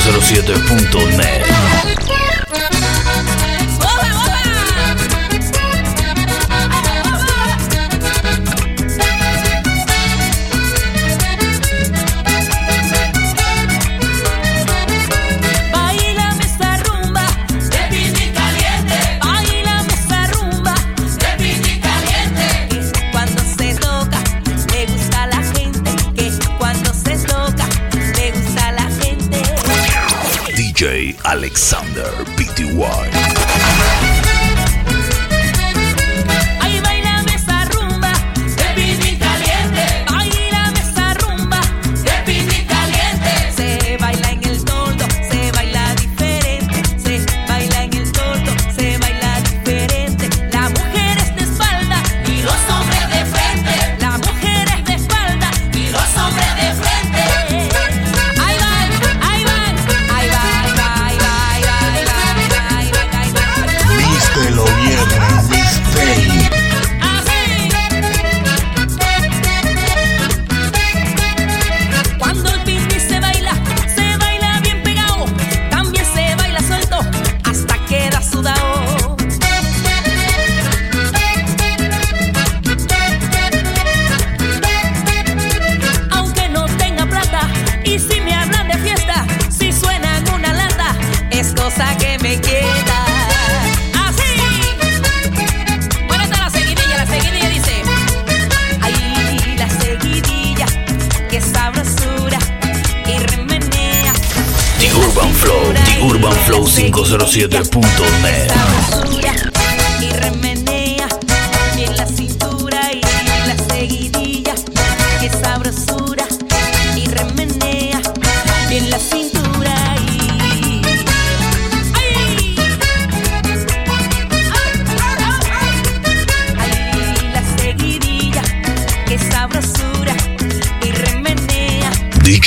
207.net.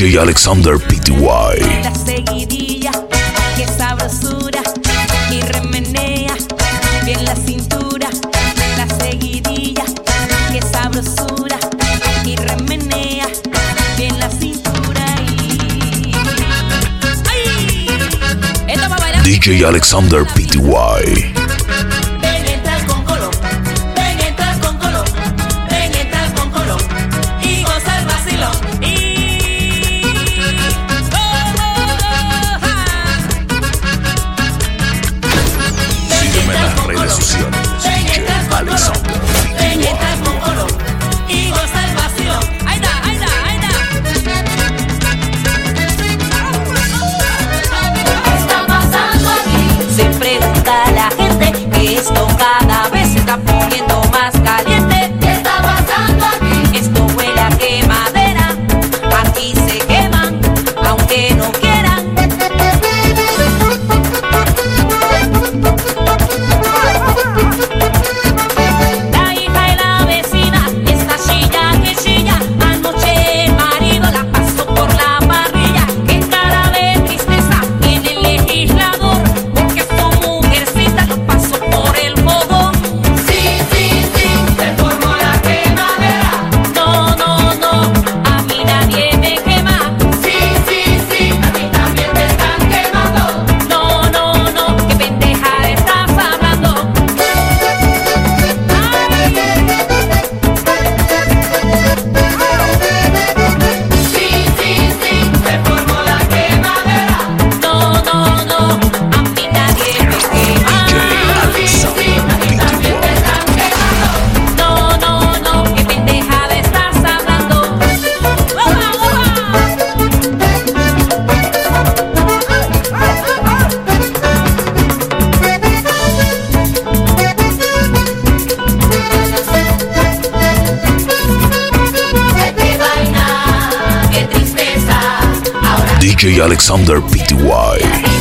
DJ Alexander PTY. La seguidilla, qué sabrosura. Y remenea bien la cintura. La seguidilla, qué sabrosura. Y remenea bien la cintura. Y... ¡Ay! Esto va a bailar. DJ Alexander PTY. Alexander Pty.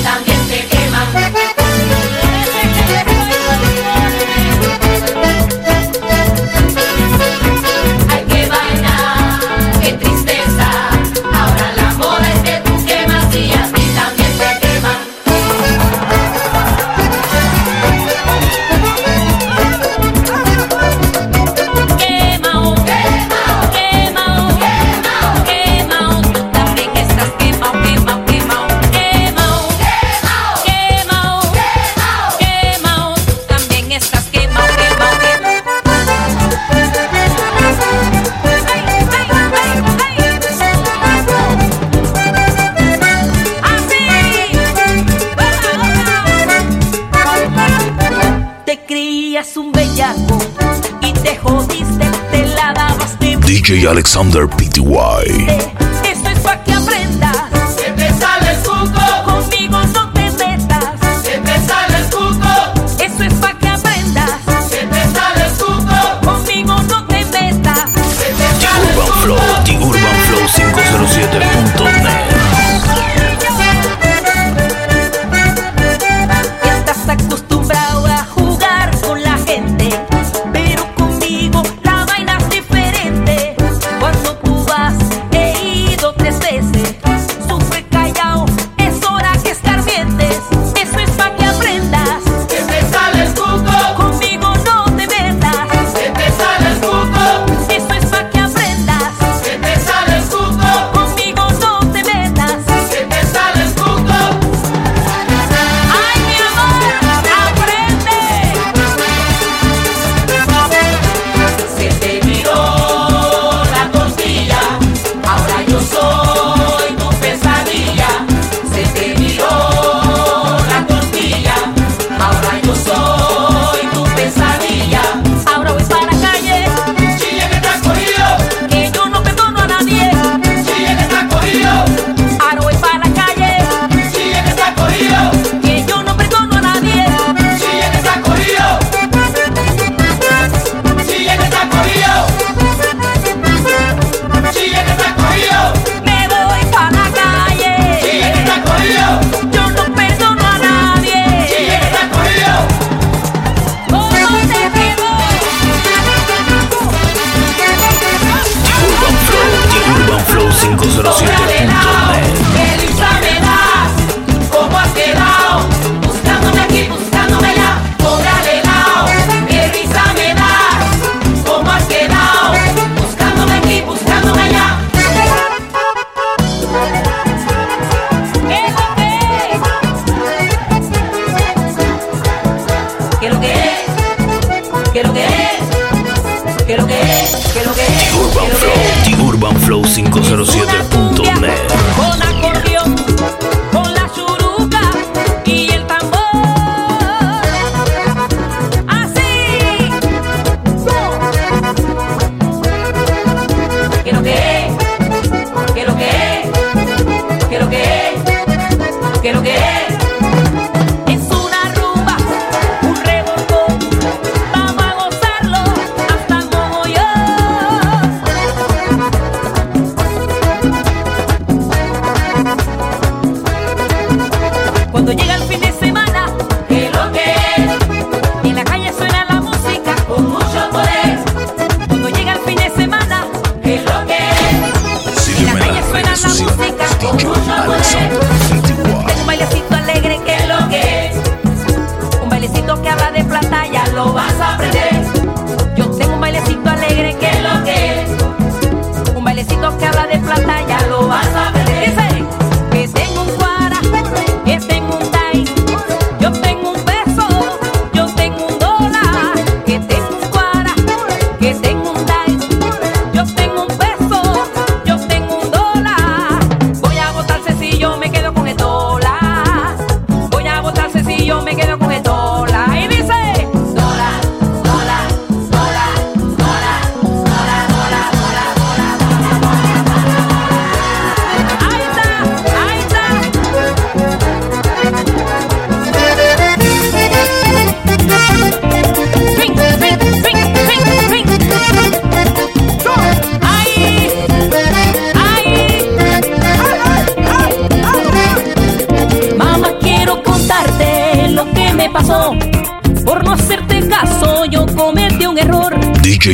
Alexander Pty.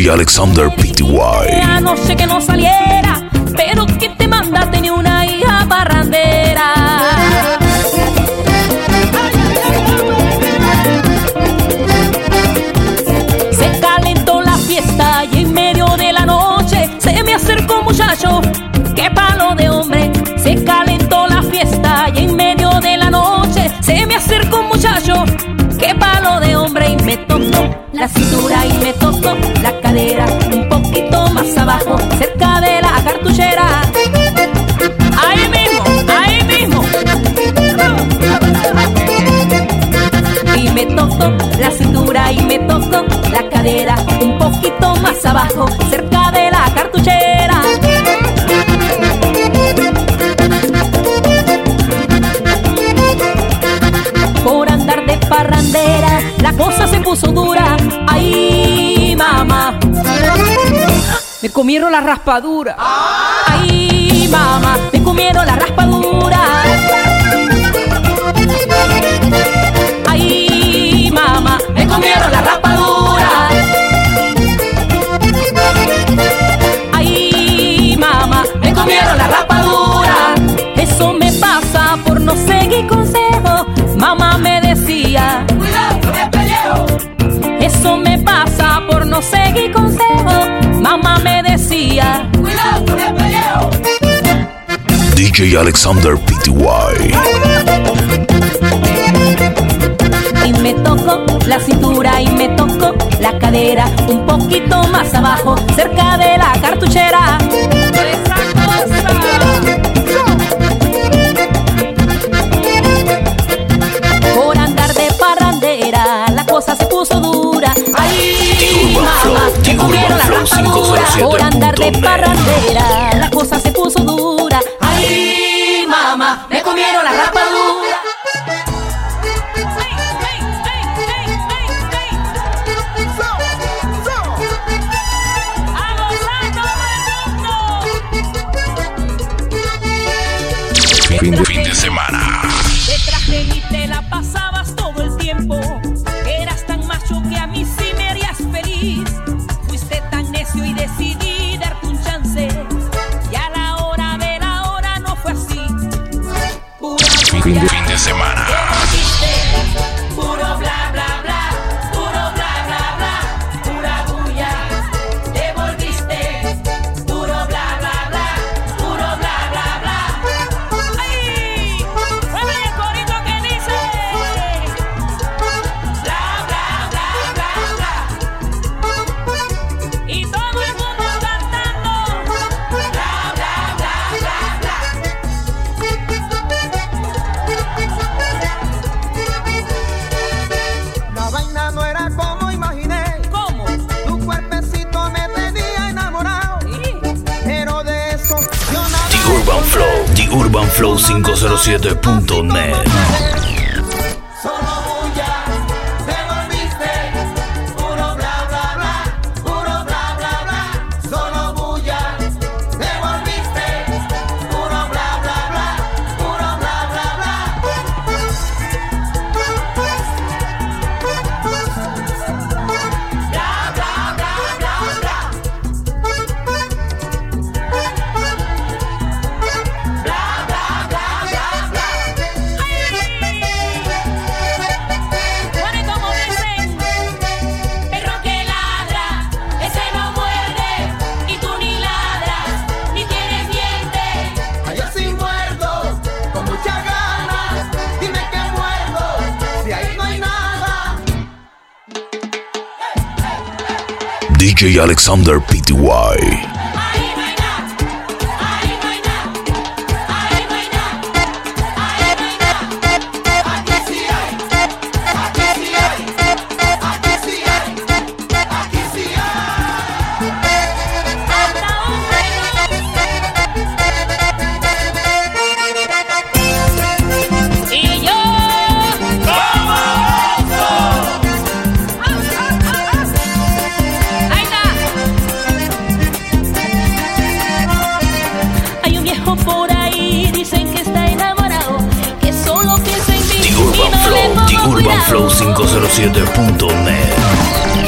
y Alexander Pty. Anoche que no saliera, pero que te manda tenía una hija barrandera. Se calentó la fiesta y en medio de la noche se me acercó un muchacho, qué palo de hombre. Se calentó la fiesta y en medio de la noche se me acercó un muchacho, qué palo de hombre y me tocó la cintura y me tocó Me comieron la raspadura. Ay, mamá, me comieron la raspadura. Ay, mamá, me comieron la raspadura. Ay, mamá, me comieron la raspadura. Eso me pasa por no seguir consejos. Mamá me decía, cuidado con el pellejo. Eso me pasa por no seguir consejos. DJ Alexander PTY. Y me toco la cintura y me toco la cadera, un poquito más abajo, cerca de la cartuchera. Por andar de parrandera, la cosa se puso dura. Ay, mamá, me cogieron la rapadura por andar de parrandera 507.net. DJ Alexander Pty. man.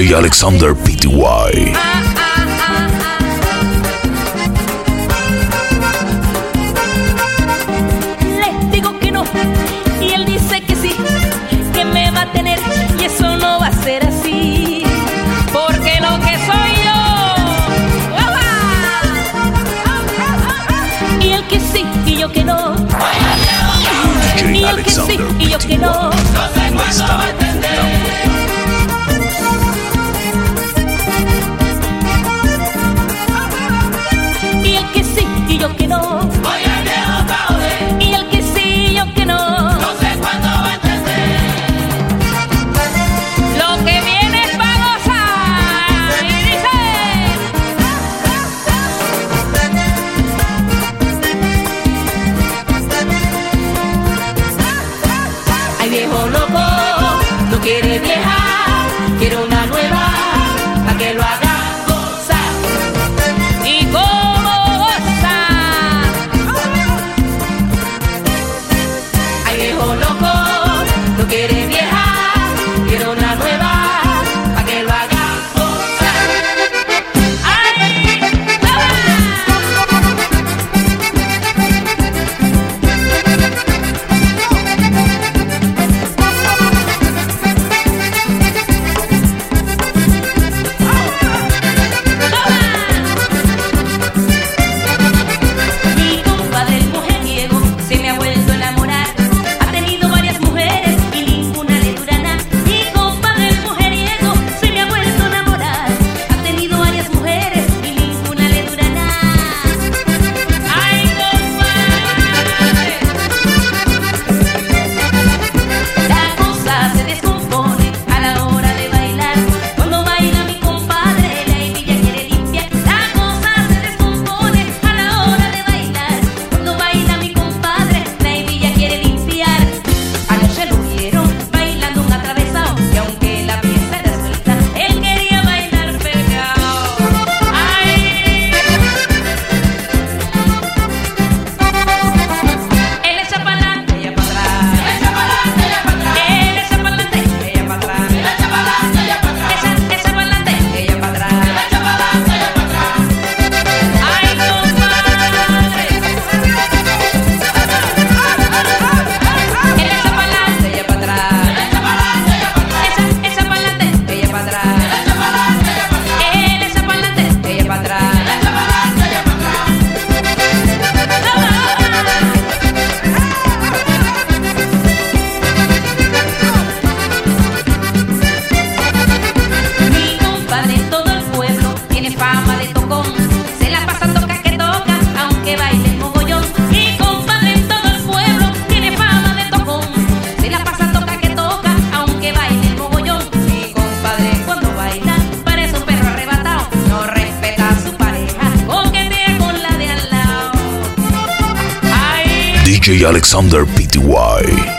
DJ Alexander Pty. Les digo que no, y él dice que sí, que me va a tener, y eso no va a ser así, porque lo que soy yo. Y él que sí, y yo que no. Y él que sí, y yo que no. Alexander Pty.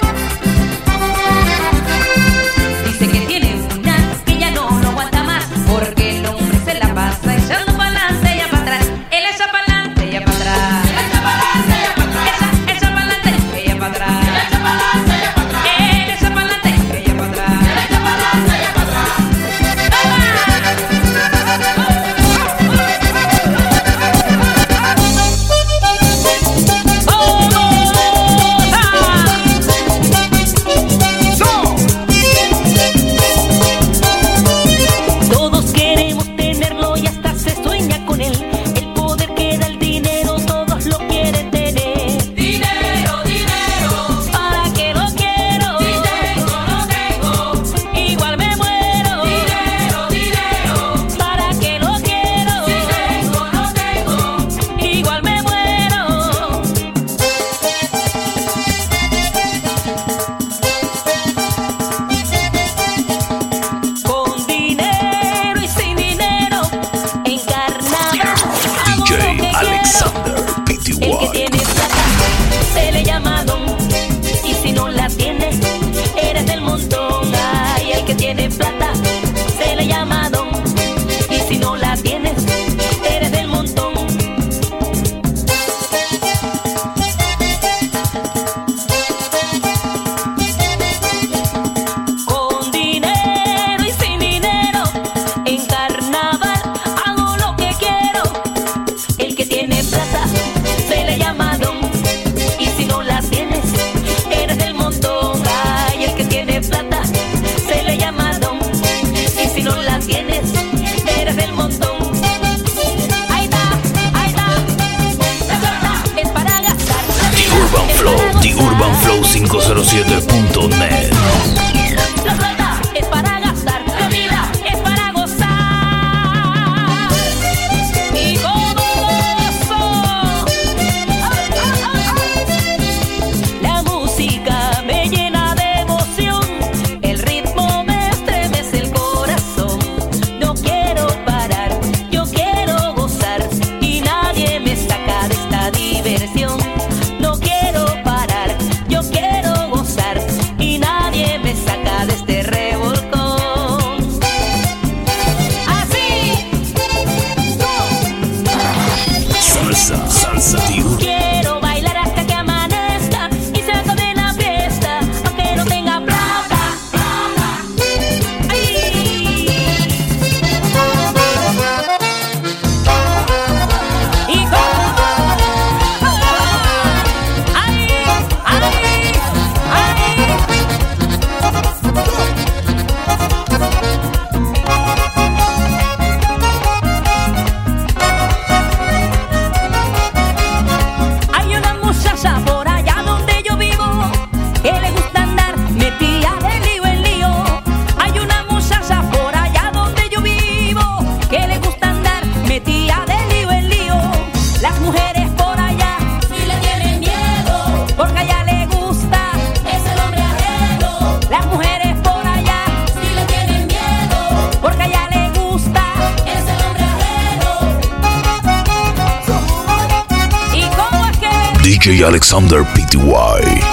DJ Alexander Pty.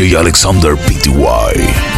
Alexander Pty.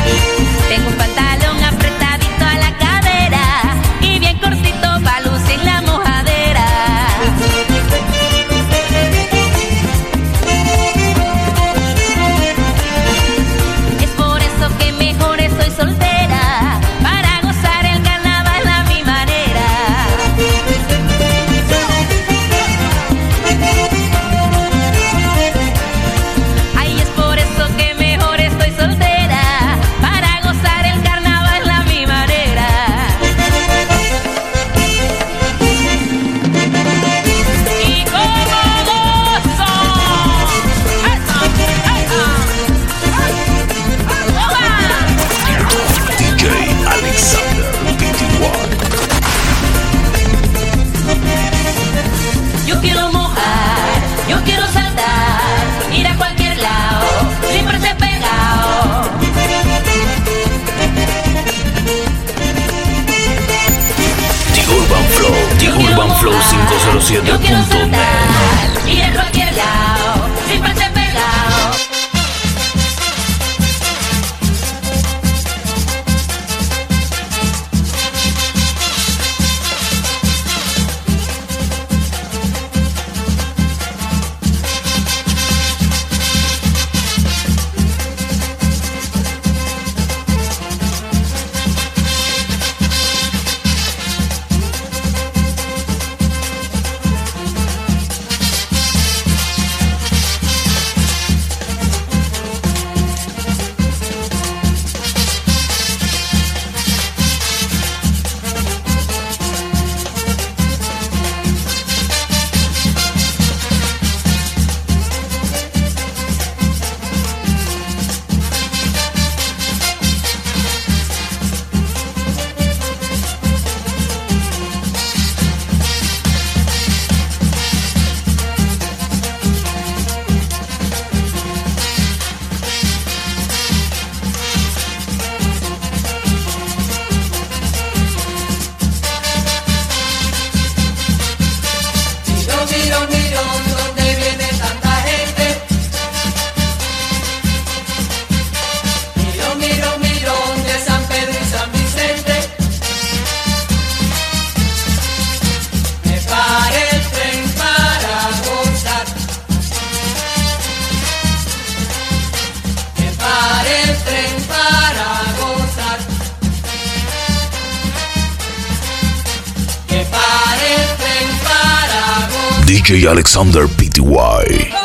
DJ Alexander PTY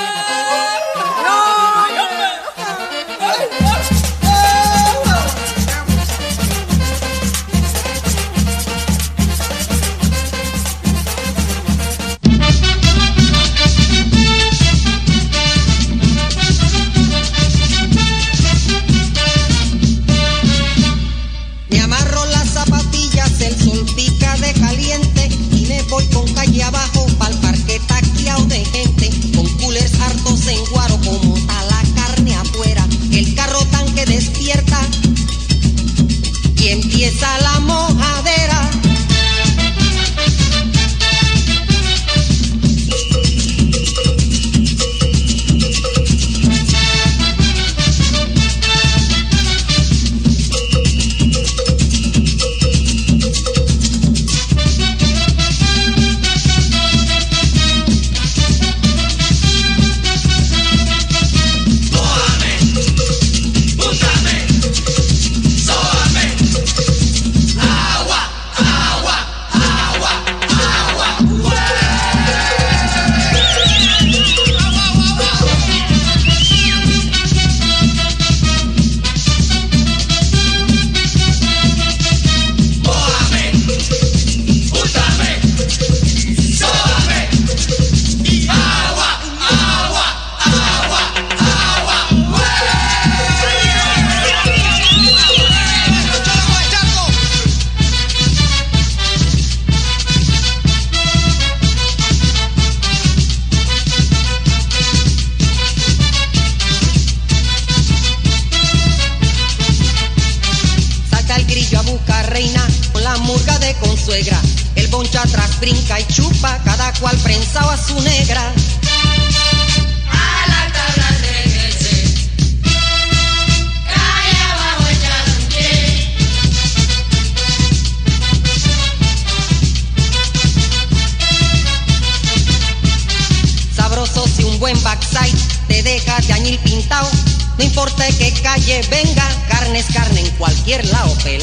echar un pie.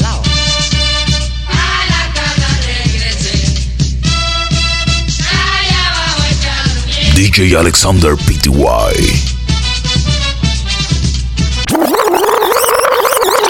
DJ Alexander PTY